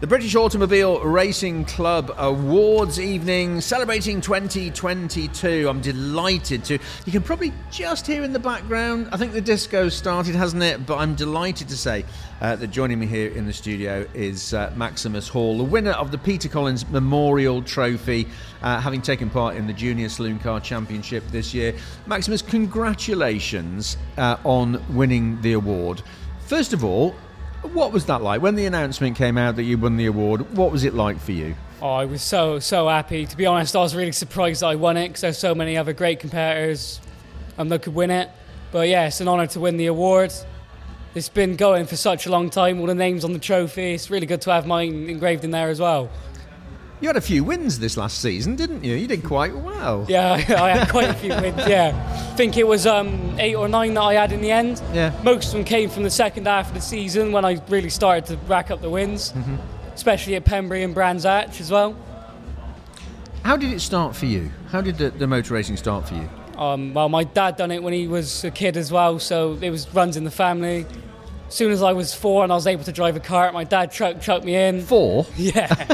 The British Automobile Racing Club Awards evening celebrating 2022. I'm delighted to. You can probably just hear in the background, I think the disco started, hasn't it? But I'm delighted to say uh, that joining me here in the studio is uh, Maximus Hall, the winner of the Peter Collins Memorial Trophy, uh, having taken part in the Junior Saloon Car Championship this year. Maximus, congratulations uh, on winning the award. First of all, what was that like when the announcement came out that you won the award? What was it like for you? Oh, I was so so happy. To be honest, I was really surprised that I won it because there's so many other great competitors um, that could win it. But yeah, it's an honour to win the award. It's been going for such a long time. All the names on the trophy. It's really good to have mine engraved in there as well. You had a few wins this last season, didn't you? You did quite well. Yeah, I had quite a few wins. Yeah, I think it was um, eight or nine that I had in the end. Yeah. Most of them came from the second half of the season when I really started to rack up the wins, Mm-hmm. especially at Pembrey and Brands Hatch as well. How did it start for you? How did the, the motor racing start for you? Um, well, my dad done it when he was a kid as well, so it was runs in the family. As soon as I was four and I was able to drive a kart, my dad chucked, chucked me in. Four. Yeah,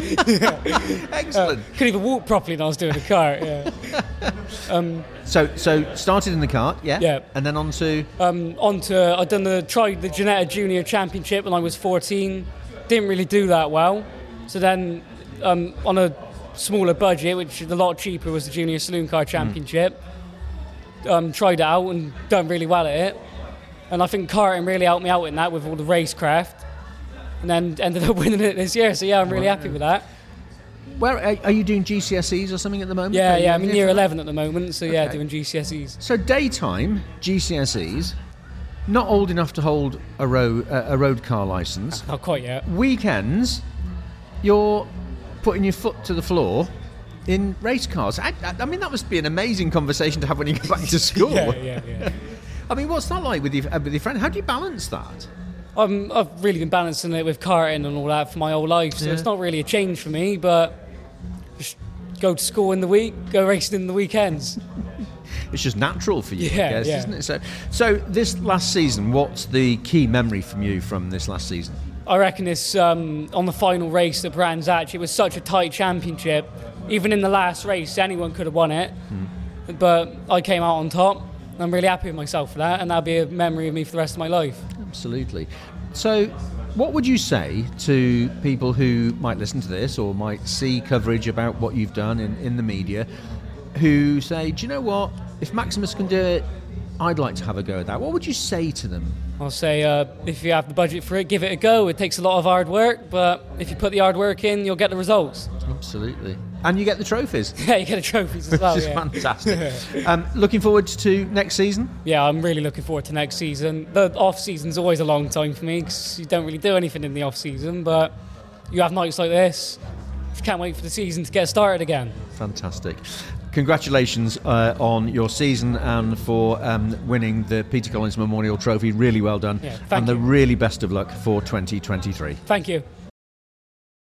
Excellent. couldn't even walk properly when I was doing a kart. Yeah. So, so started in the kart, yeah, Yeah. and then on to Um, on to I'd done the tried the Ginetta Junior Championship when I was 14. Didn't really do that well. So then um, on a smaller budget, which is a lot cheaper, was the Junior Saloon Car Championship. Um, tried it out and done really well at it. And I think karting really helped me out in that with all the racecraft. And then ended up winning it this year. So yeah, I'm really happy with that. where are, you doing GCSEs or something at the moment? Yeah, yeah. I'm in year 11 at the moment. So yeah, Okay. doing GCSEs. So daytime GCSEs, not old enough to hold a road uh, a road car license. Not quite yet. Weekends, you're putting your foot to the floor in race cars. I, I, I mean, that must be an amazing conversation to have when you go back to school. Yeah, yeah, yeah. I mean, what's that like with your uh, with your friend? How do you balance that? I'm, I've really been balancing it with karting and all that for my whole life, so Yeah. it's not really a change for me. But just go to school in the week, go racing in the weekends. It's just natural for you, I Yeah, guess, yeah. isn't it? So, so this last season, what's the key memory from you from this last season? I reckon it's um, on the final race at Brands Hatch. It was such a tight championship. Even in the last race, anyone could have won it, but I came out on top. I'm really happy with myself for that, and that'll be a memory of me for the rest of my life. Absolutely. So, what would you say to people who might listen to this or might see coverage about what you've done in, in the media who say, do you know what? If Maximus can do it, I'd like to have a go at that. What would you say to them? I'll say uh, if you have the budget for it, give it a go. It takes a lot of hard work, but if you put the hard work in, you'll get the results. Absolutely. And you get the trophies, Yeah, you get the trophies as well. which is yeah. fantastic. um, looking forward to next season. yeah, I'm really looking forward to next season. The off season's always a long time for me because you don't really do anything in the off season, but you have nights like this. Can't wait for the season to get started again. Fantastic. Congratulations uh, on your season and for um, winning the Peter Collins Memorial Trophy. Really well done. Yeah, thank and the really best of luck for 2023. Thank you.